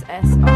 Sunday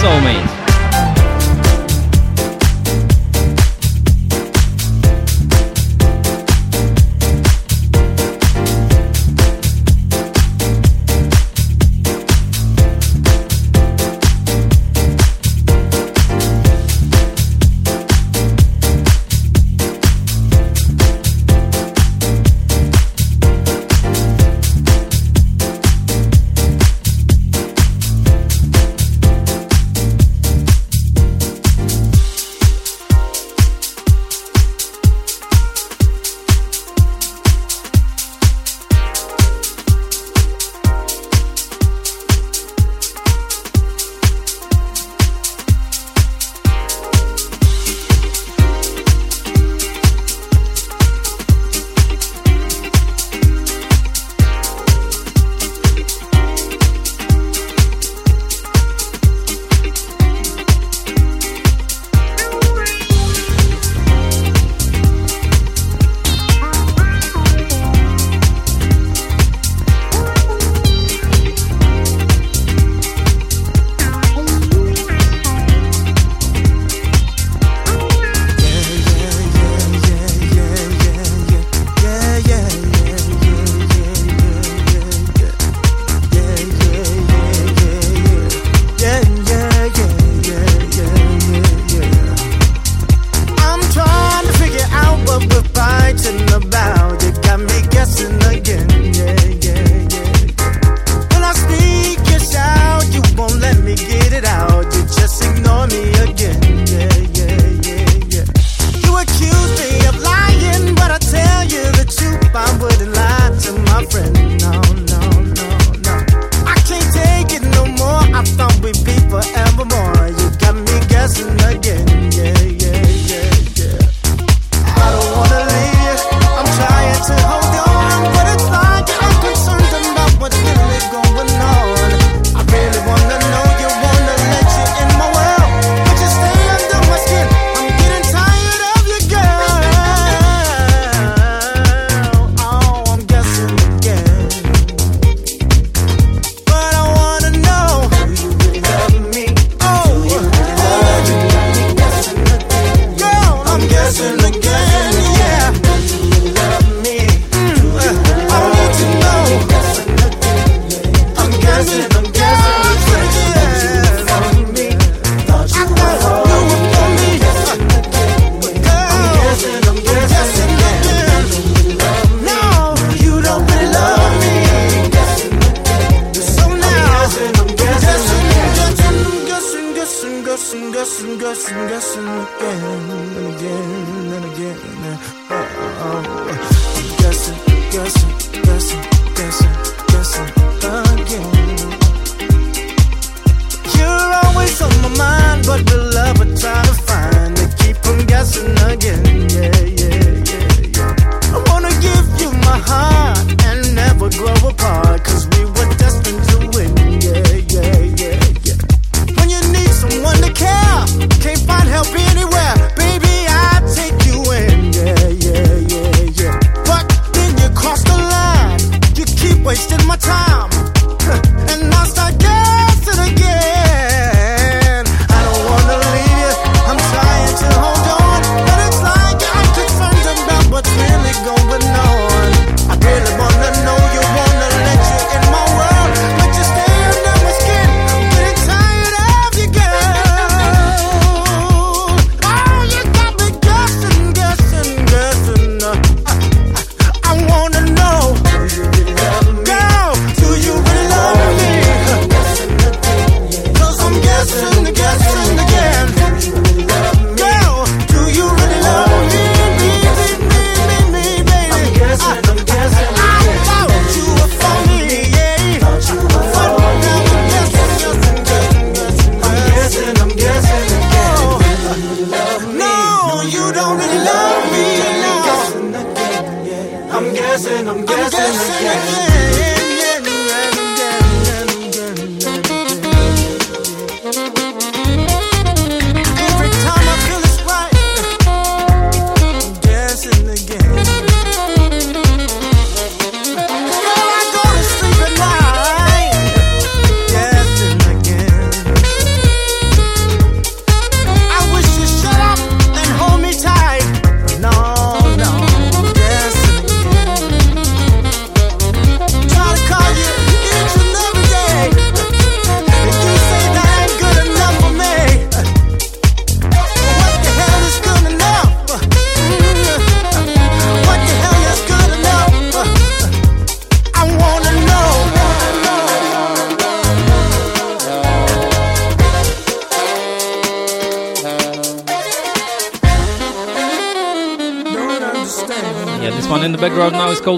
Soulmate.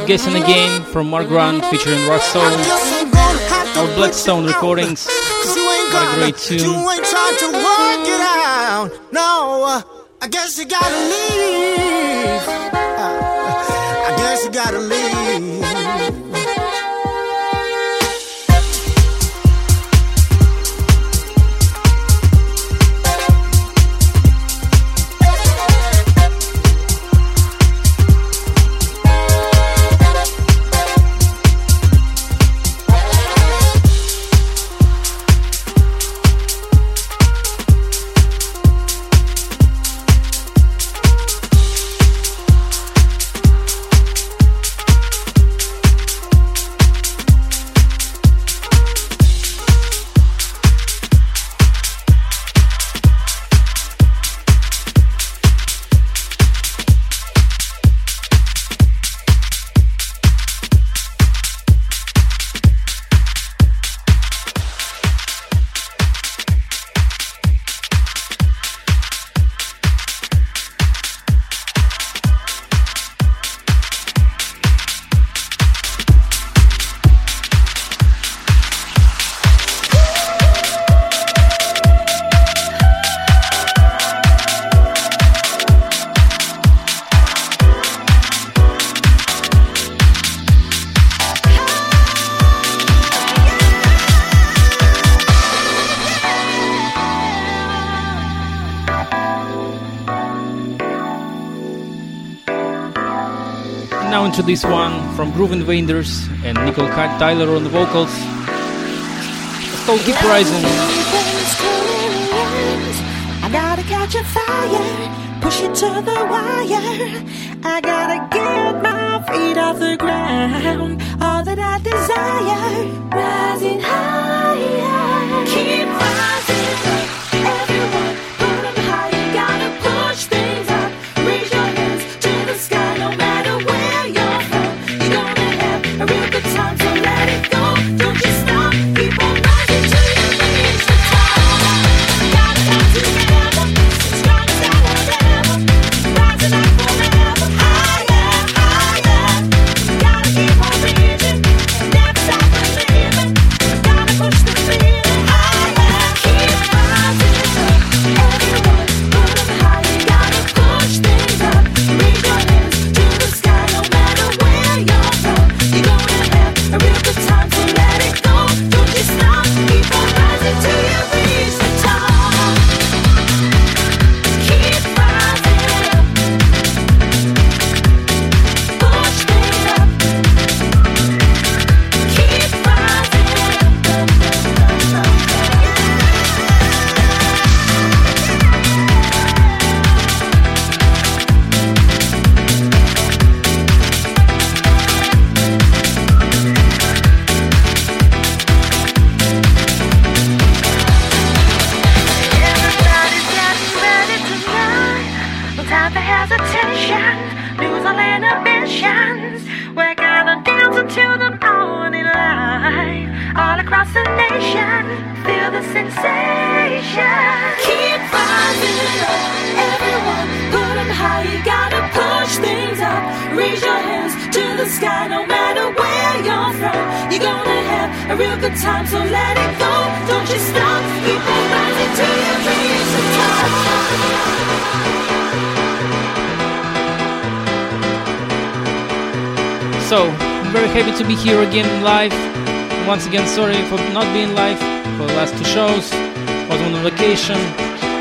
Guessing Again from Mark Grant featuring Russell. Our Blackstone recordings. What a great tune. You ain't trying to work it out. No, uh, I guess you gotta leave. Uh, I guess you gotta leave. To this one from Groove Invaders and Nicole Tyler on the vocals. It's called Keep Rising. I gotta catch a fire, push it to the wire. I gotta get my feet off the ground. All that I desire, rising higher. Keep rising. Was on vacation.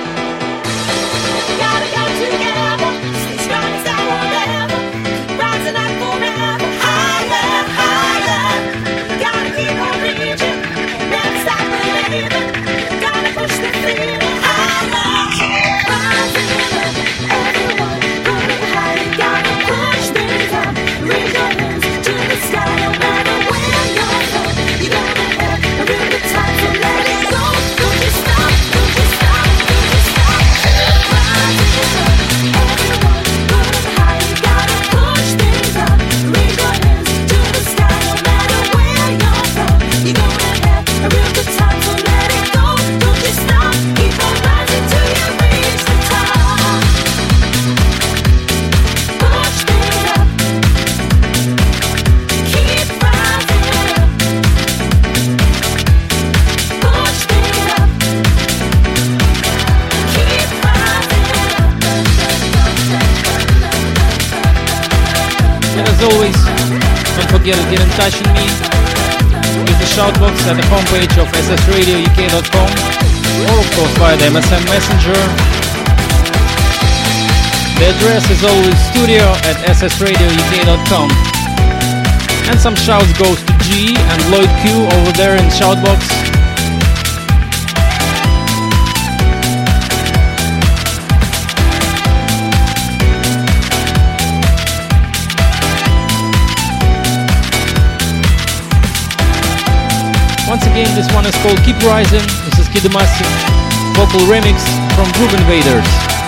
Get in touch with me. Use the shoutbox at the homepage of ssradiouk.com or of course via the MSN Messenger. The address is always studio at ssradiouk.com. And some shouts goes to G and Lloyd Q over there in shoutbox. Once again, this one is called Keep Rising. This is Kid vocal remix from Groove Invaders.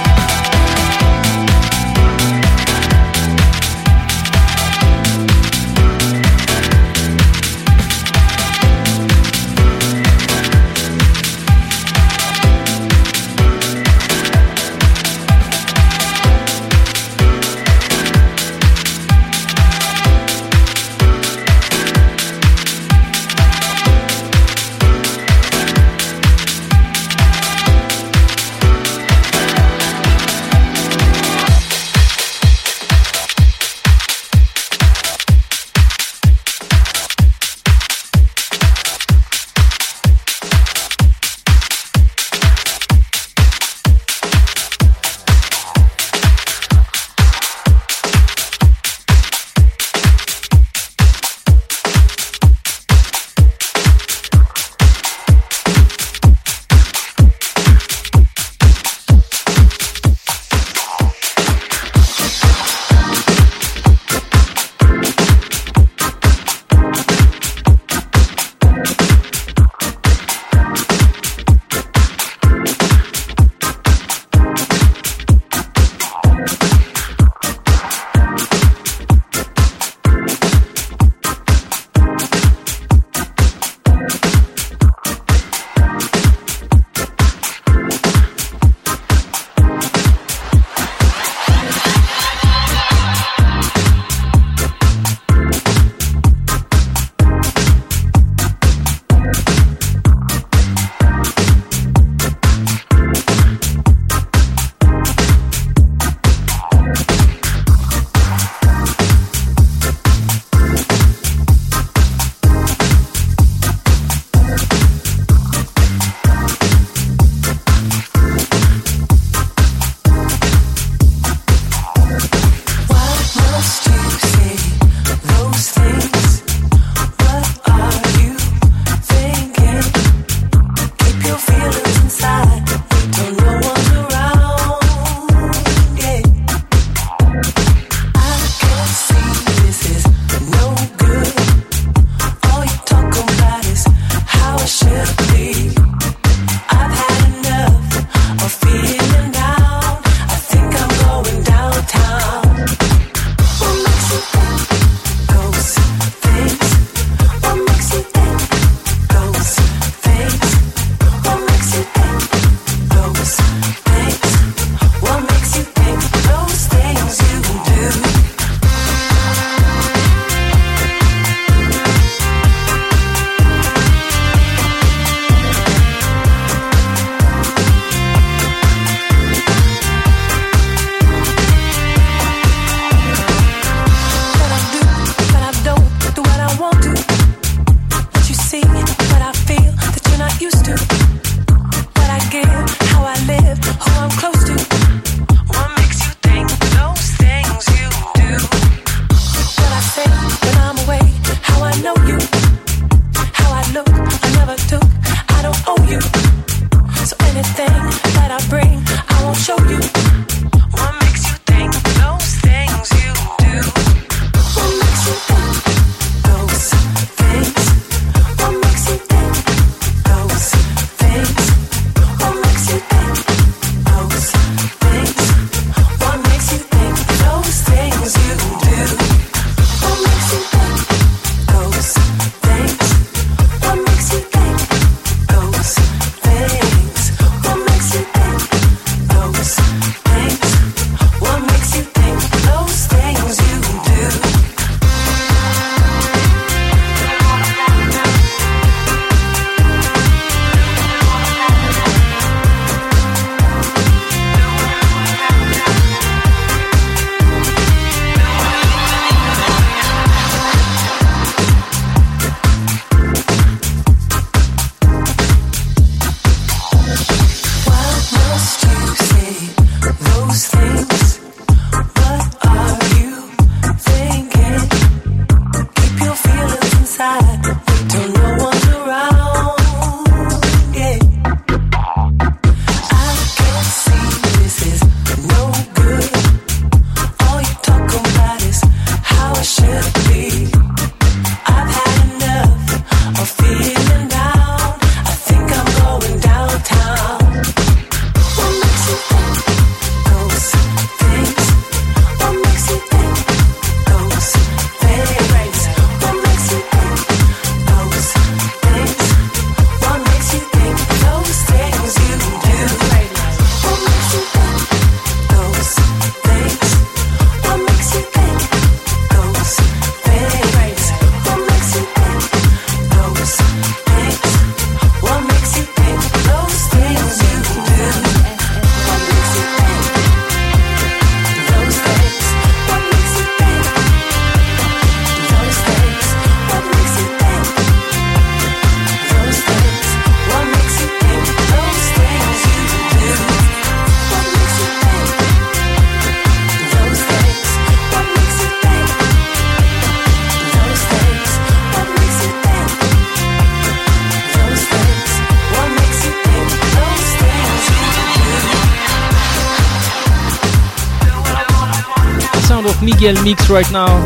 Miguel Migs right now.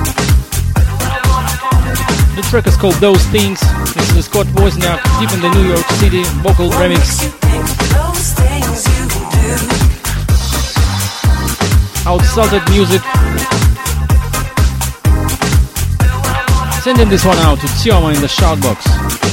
The track is called Those Things. This is Scott Wozniak, deep in the New York City vocal remix. Outsalted music. Sending this one out to Tsioma in the shoutbox.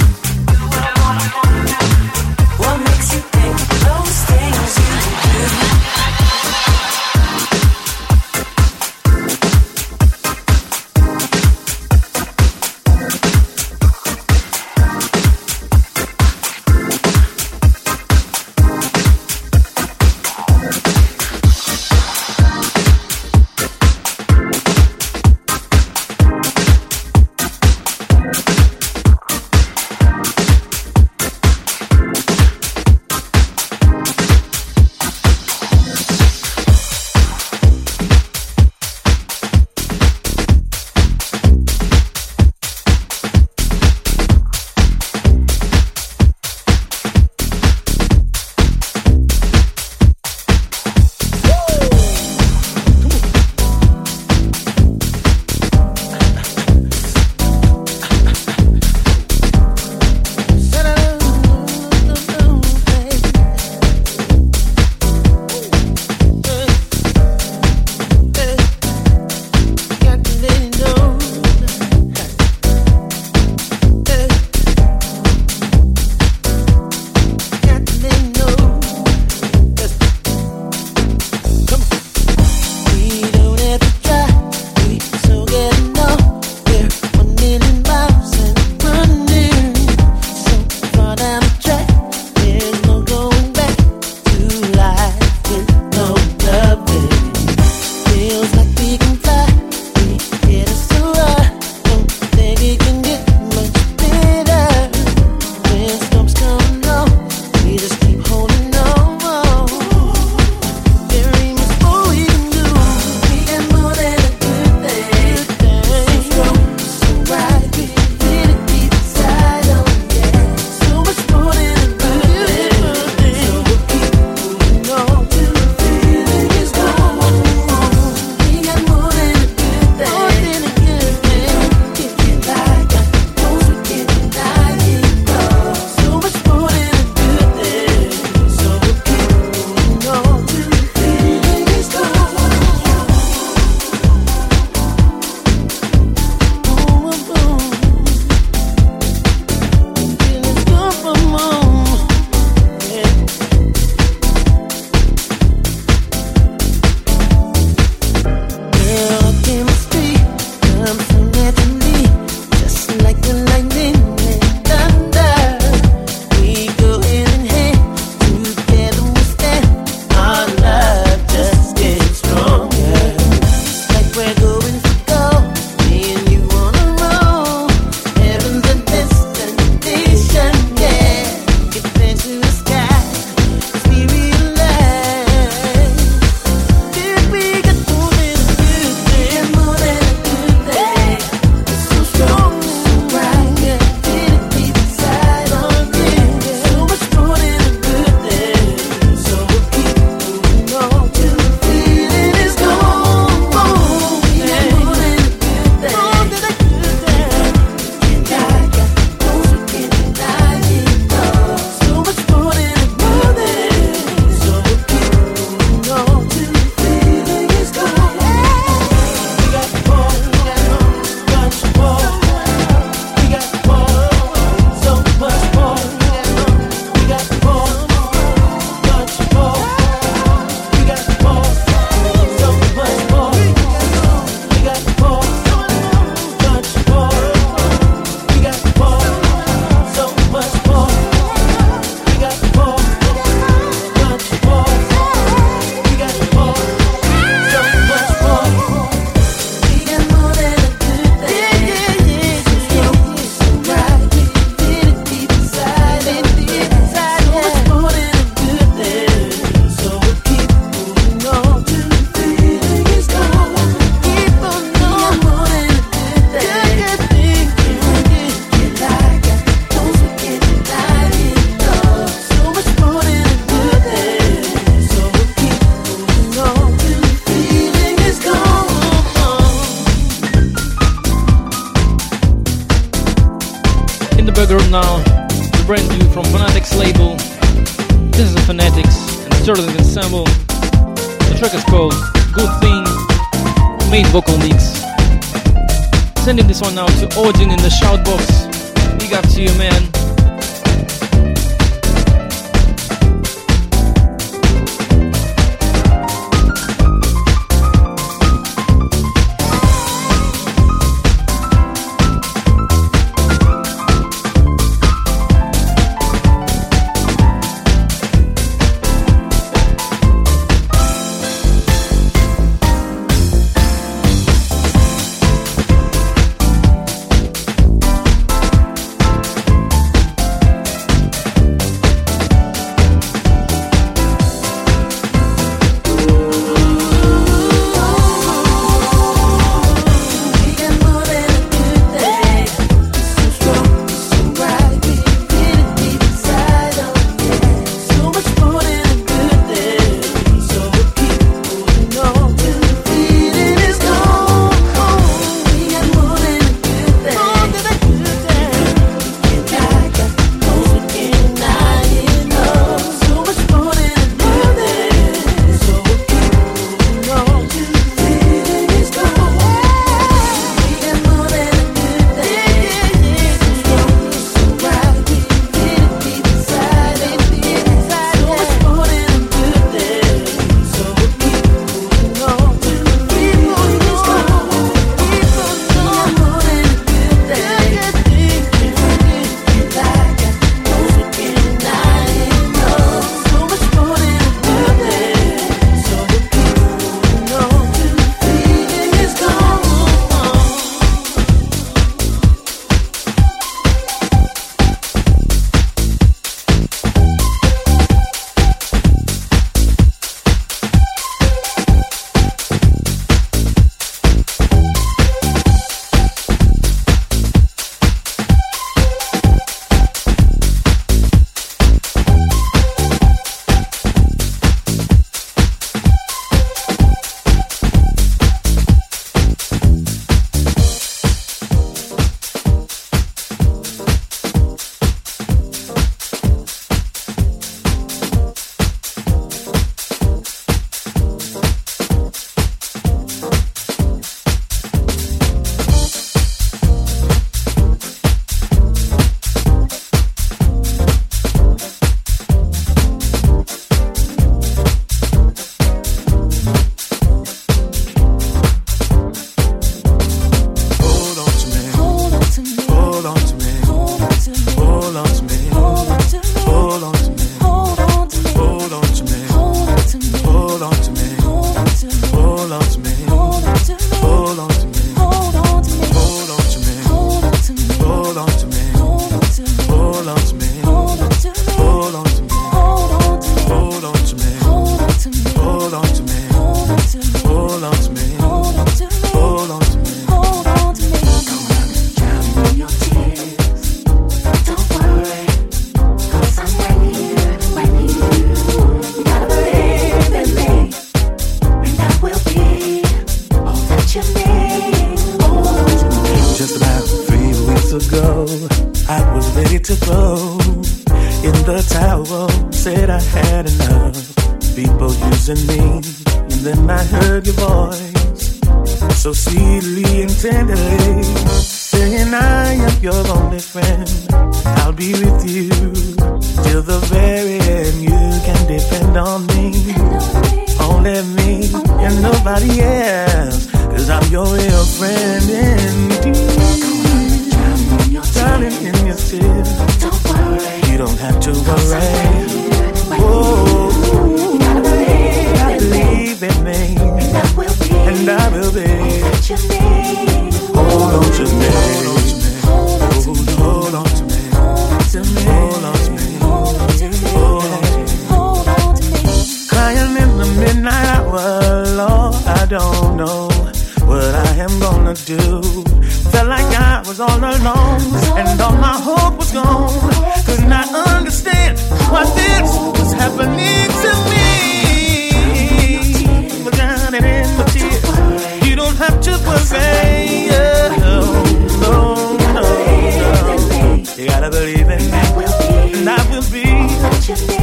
baby. And I will be. And I will be. Don't you be.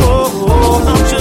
Oh, oh, don't you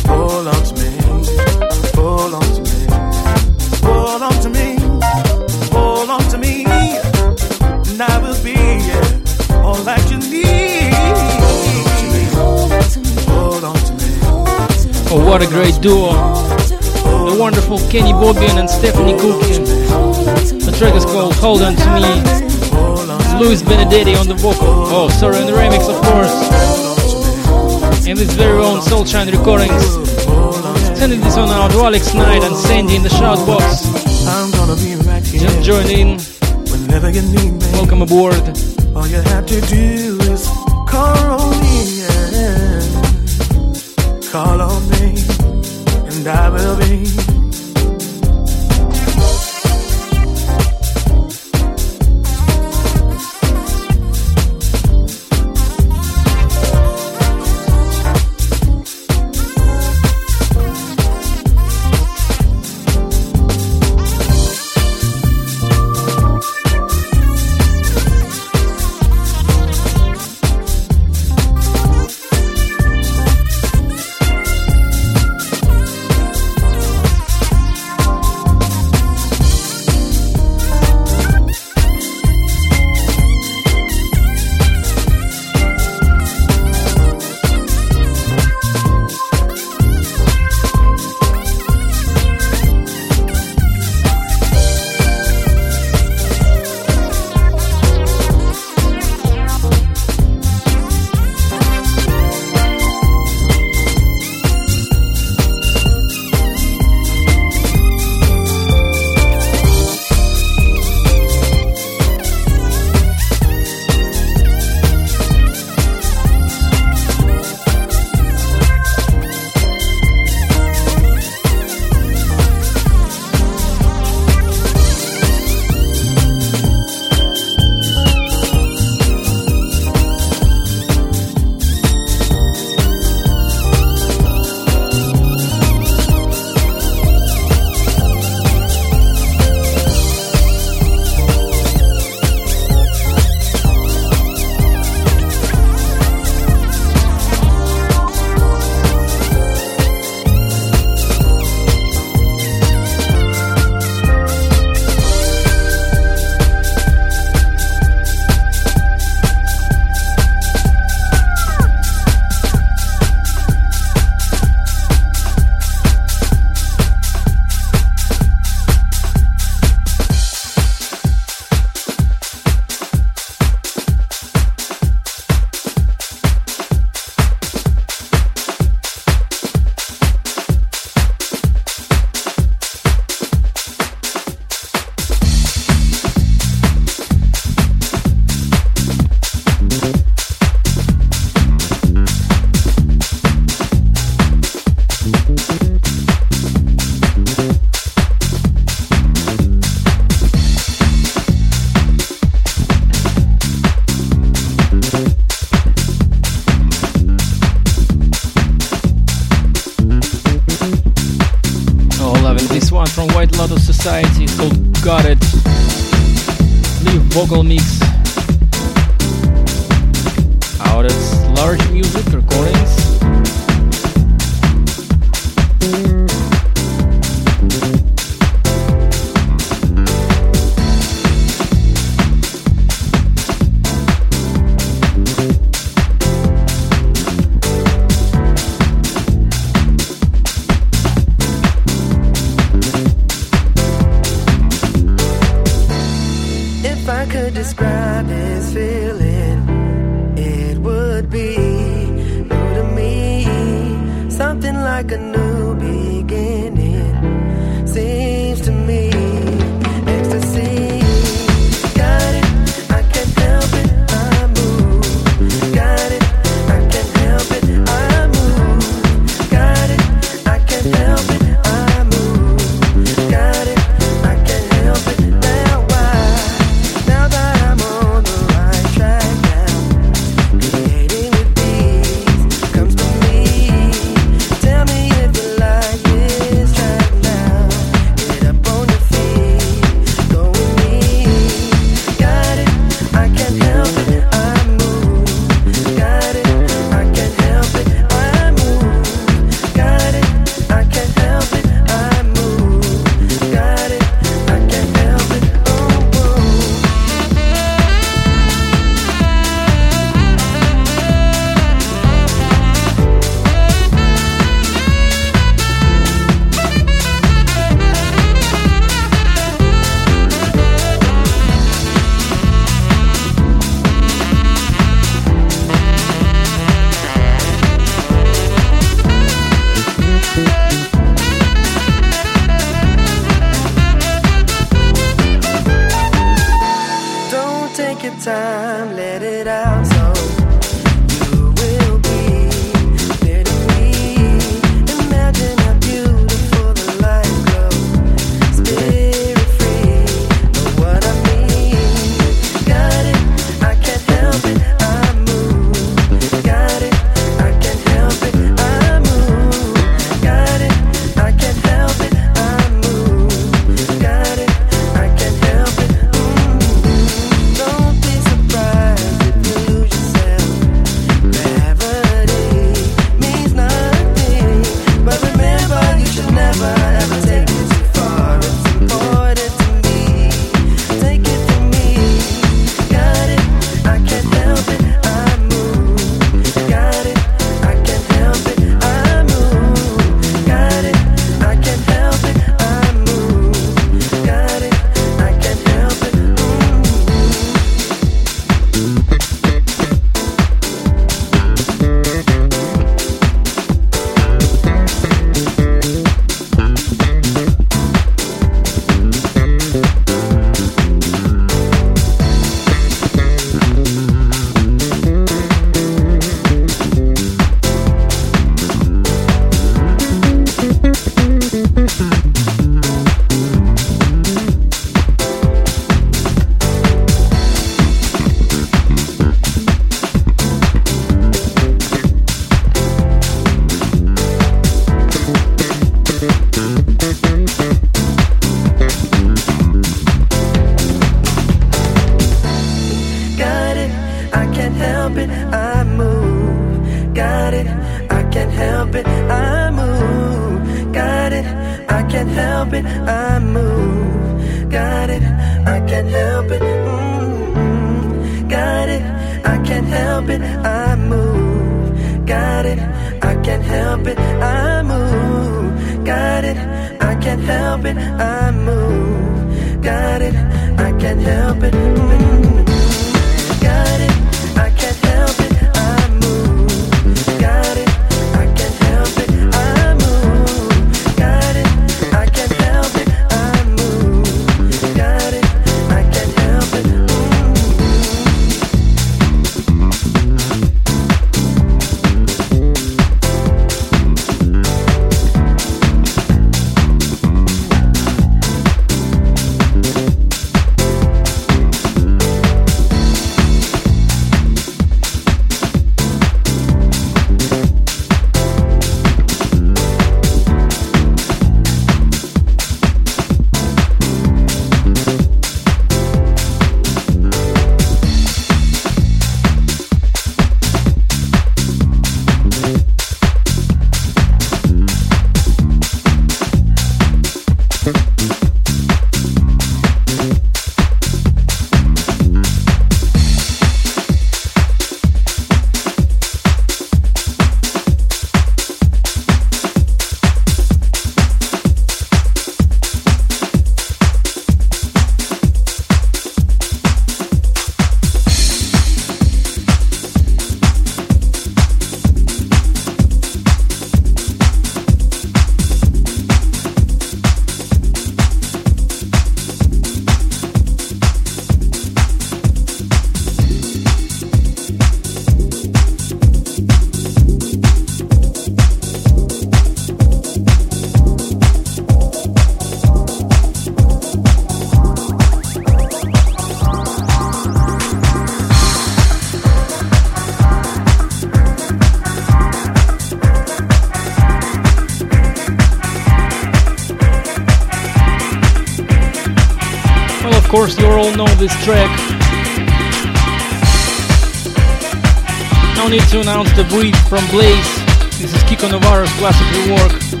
announce the brief from Blaze. This is Kiko Navarro's classic rework.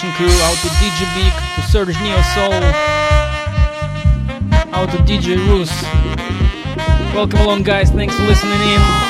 Crew, out to DJ Big, to Serge Neo Soul, out to DJ Rus. Welcome along, guys. Thanks for listening in.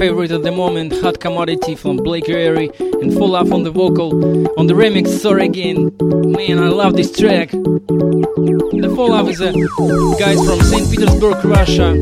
Favorite at the moment, Hot Commodity from Blake Airy and Full Off on the vocal. On the remix, Sorry Again. Man, I love this track. The Full Off is a guys from St. Petersburg, Russia.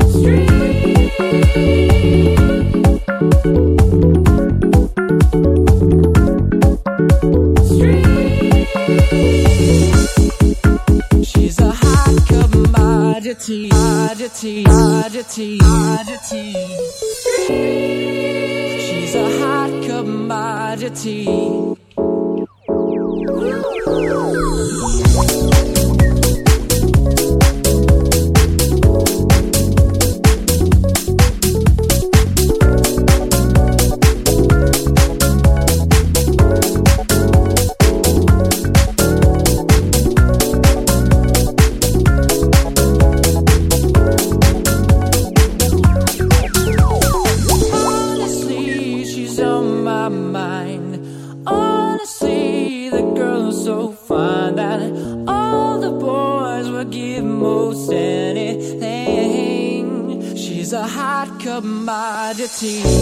tea.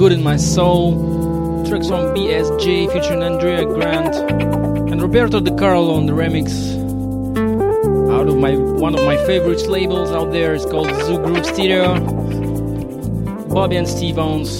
Good in My Soul. Tracks from BSJ featuring Andrea Grant and Roberto De Carlo on the remix. Out of my one of my favorite labels out there is called Zoo Groove Stereo. Bobby and Steve owns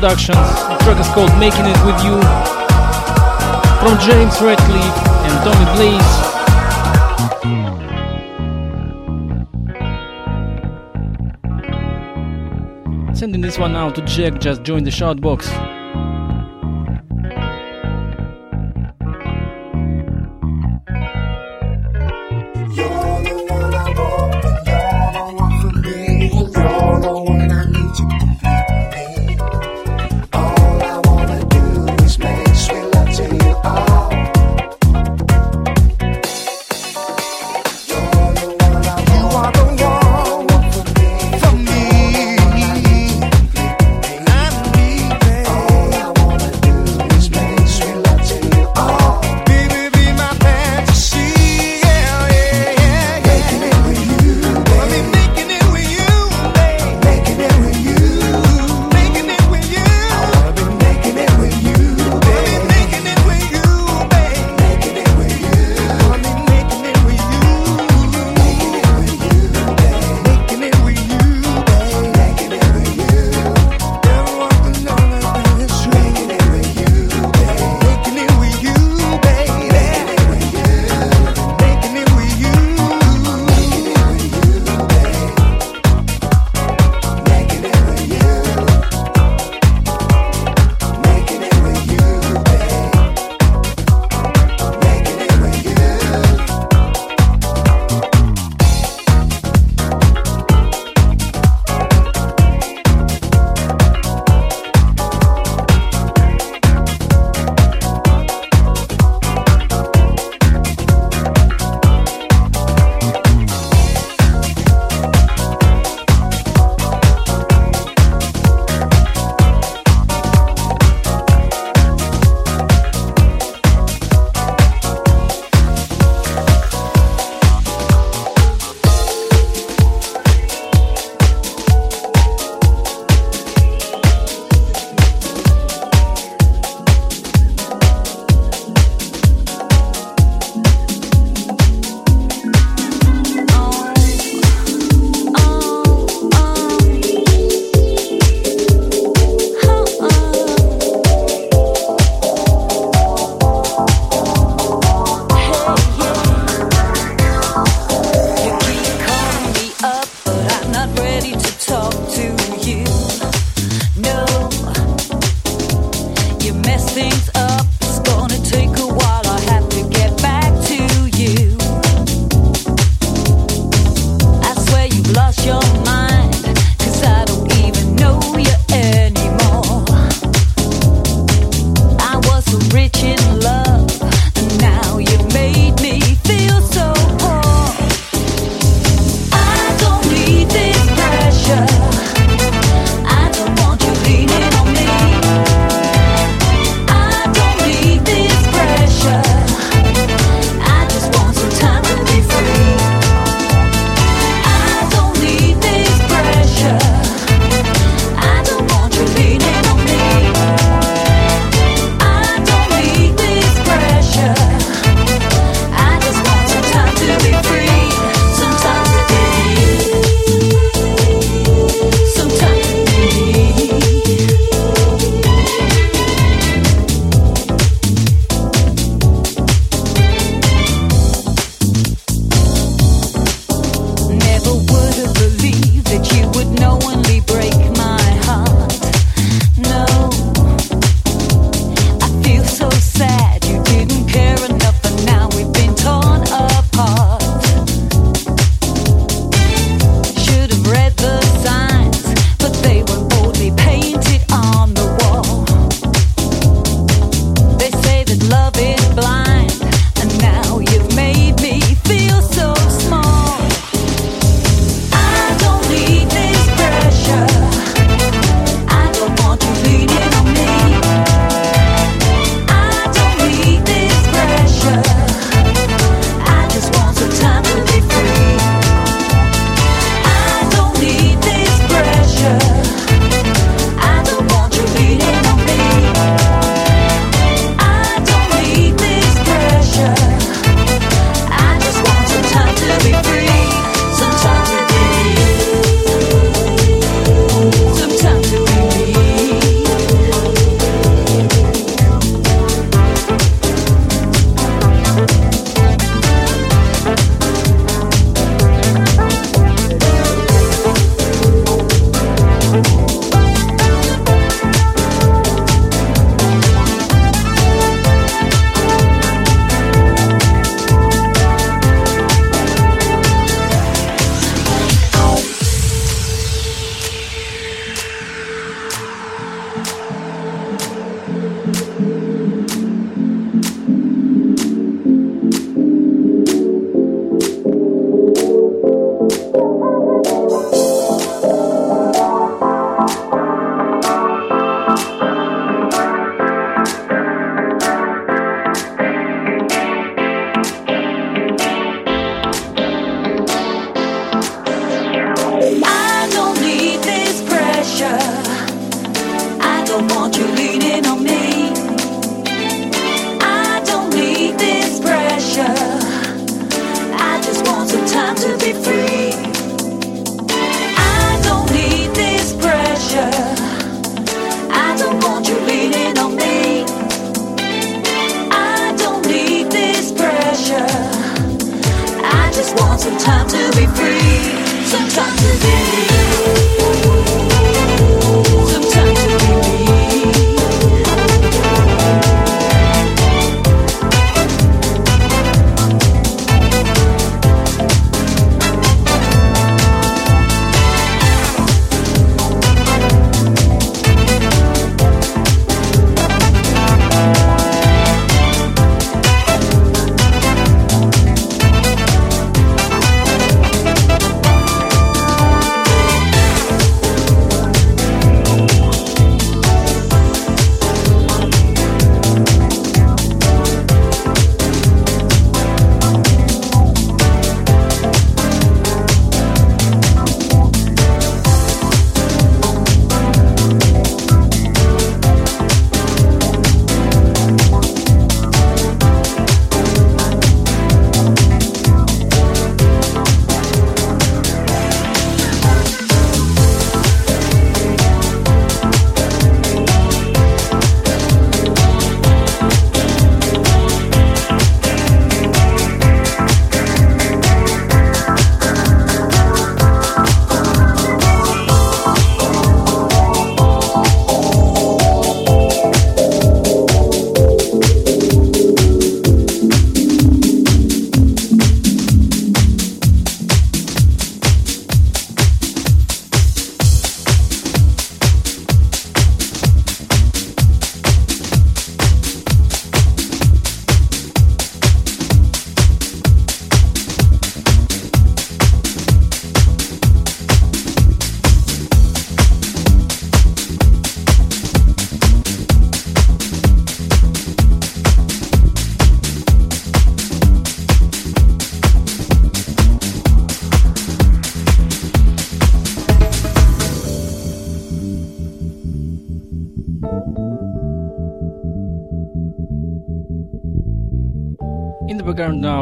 Productions. The track is called Making It With You from James Radcliffe and Tommy Blaze. Sending this one out to Jack, just joined the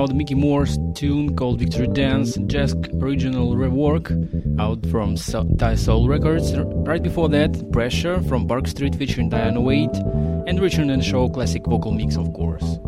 shoutbox. Mickey Moore's tune called Victory Dance, Jask original rework out from Thai Soul Records. Right before that, Pressure from Bark Street featuring Diana Wade, and Richard and Shaw classic vocal mix, of course.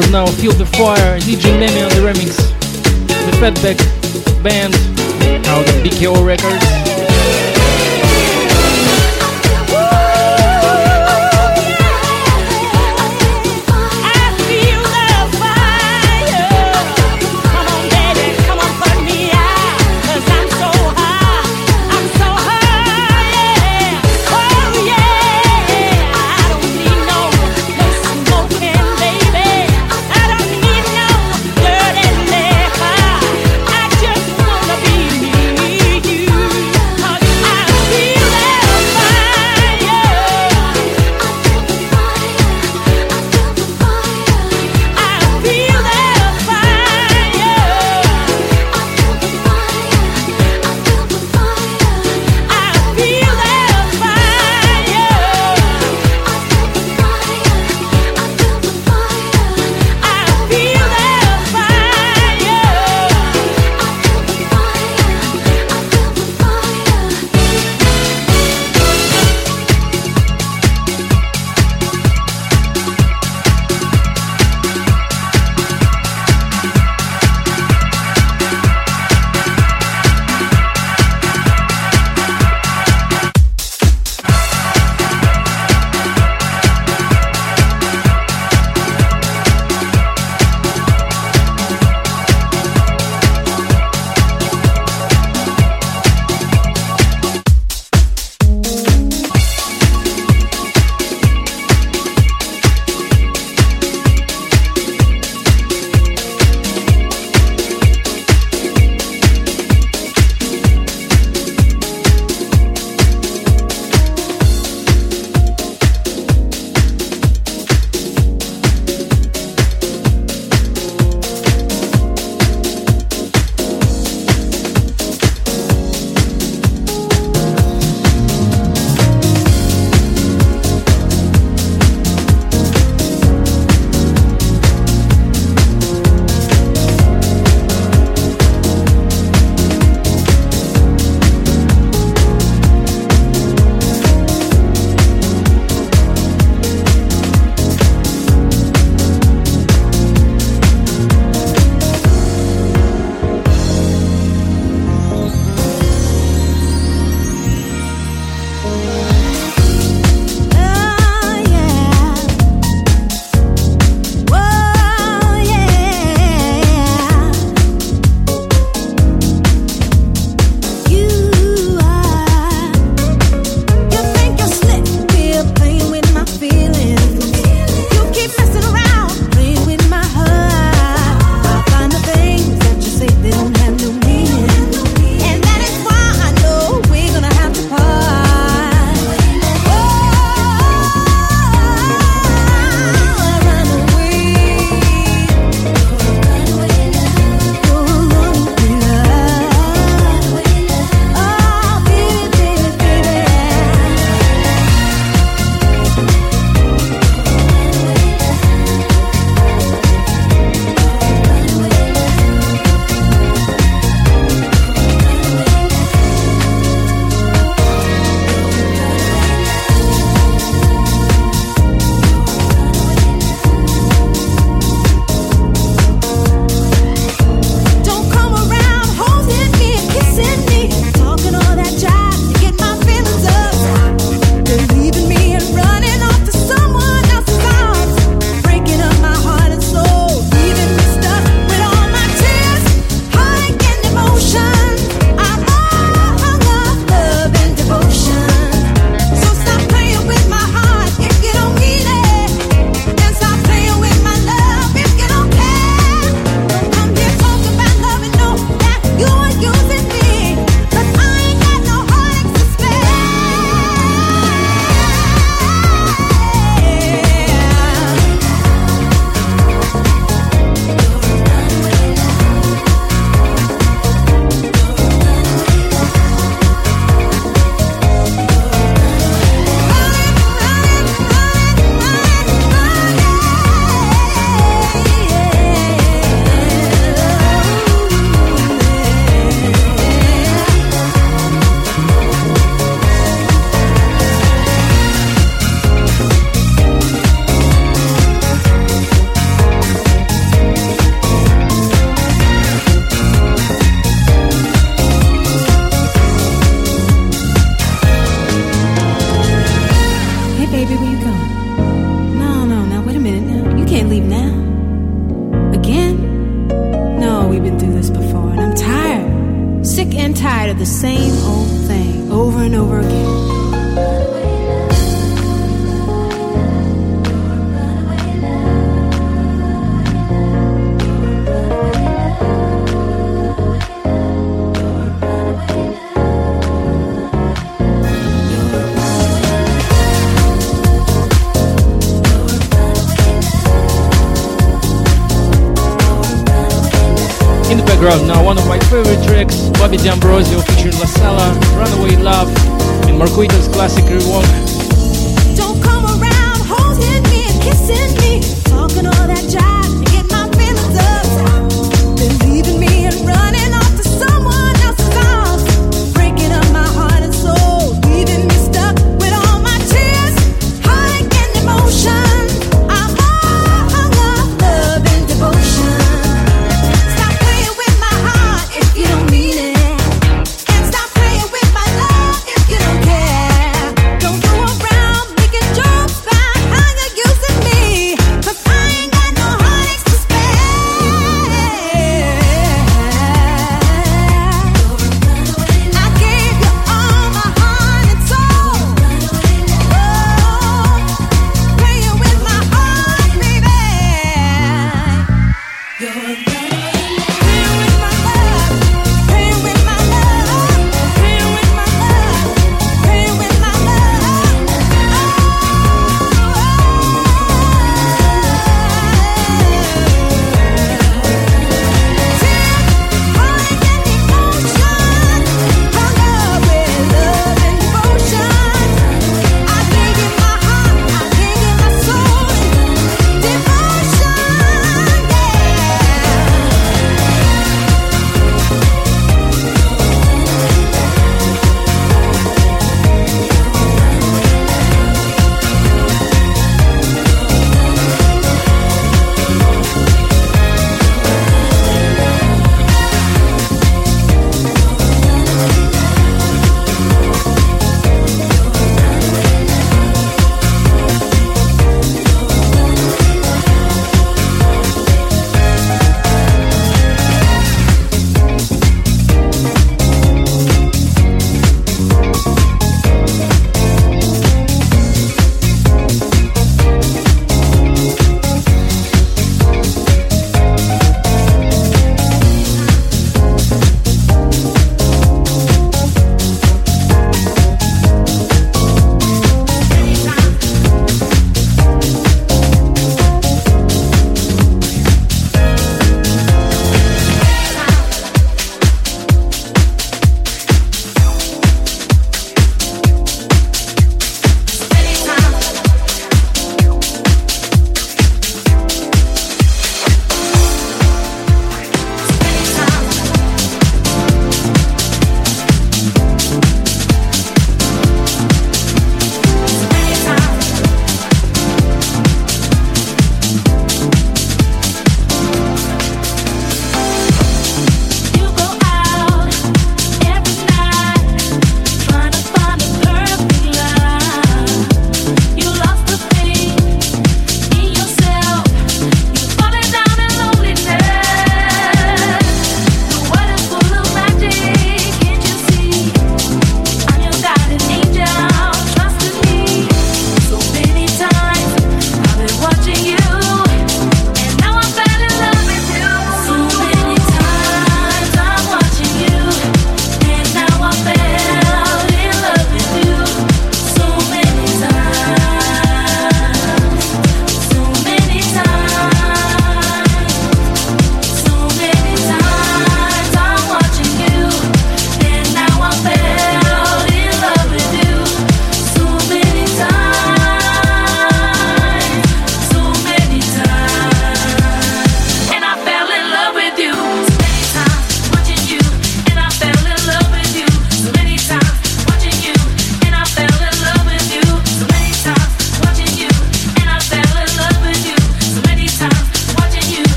Background now Feel the Fire, DJ Nemi on the remix. The Fatback Band out of BKO Records.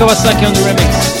Kawasaki on the remix.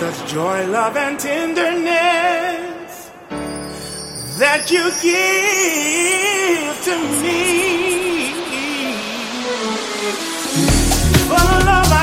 such joy, love, and tenderness that you give to me. For love,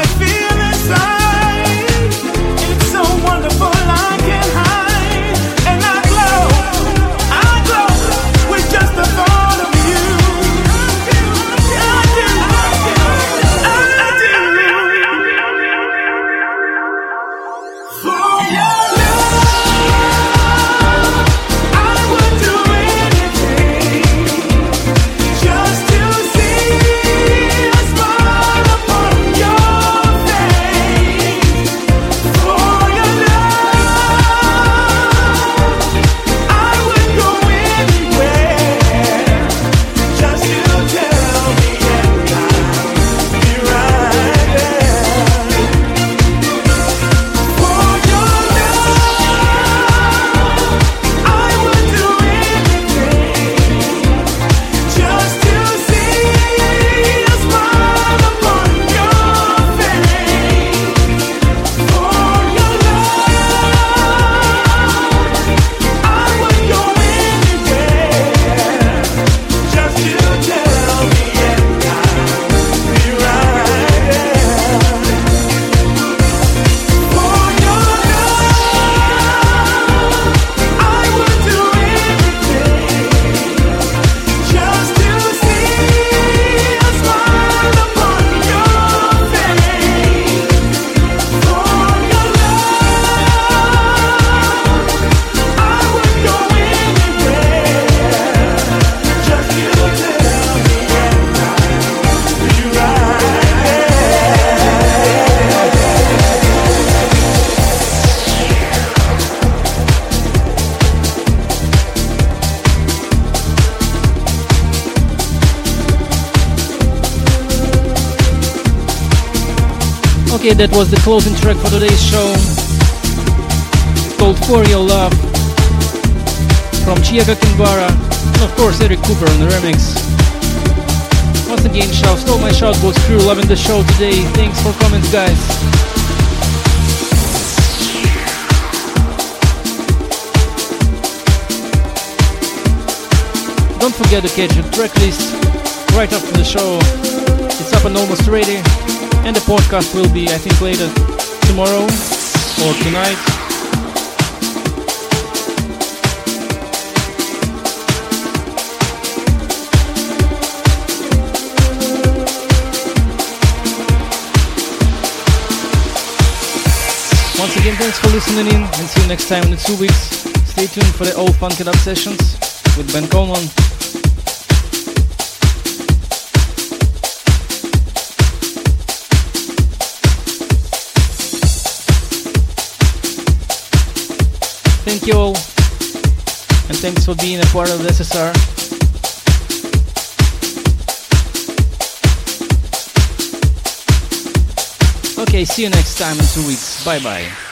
That was the closing track for today's show. It's called For Your Love from Kiko Navarro and of course Eric Kupper on the remix. Once again, shouts to all my Shoutbox crew loving the show today. Thanks for comments, guys. Don't forget to catch the track list right after the show. It's up and almost ready. And the podcast will be, I think, later tomorrow or tonight. Once again, thanks for listening in and see you next time in two weeks. Stay tuned for the old Funked Up sessions with Ben Coleman. Thank you all. And thanks for being a part of the SSR. Okay, see you next time in two weeks. Bye bye.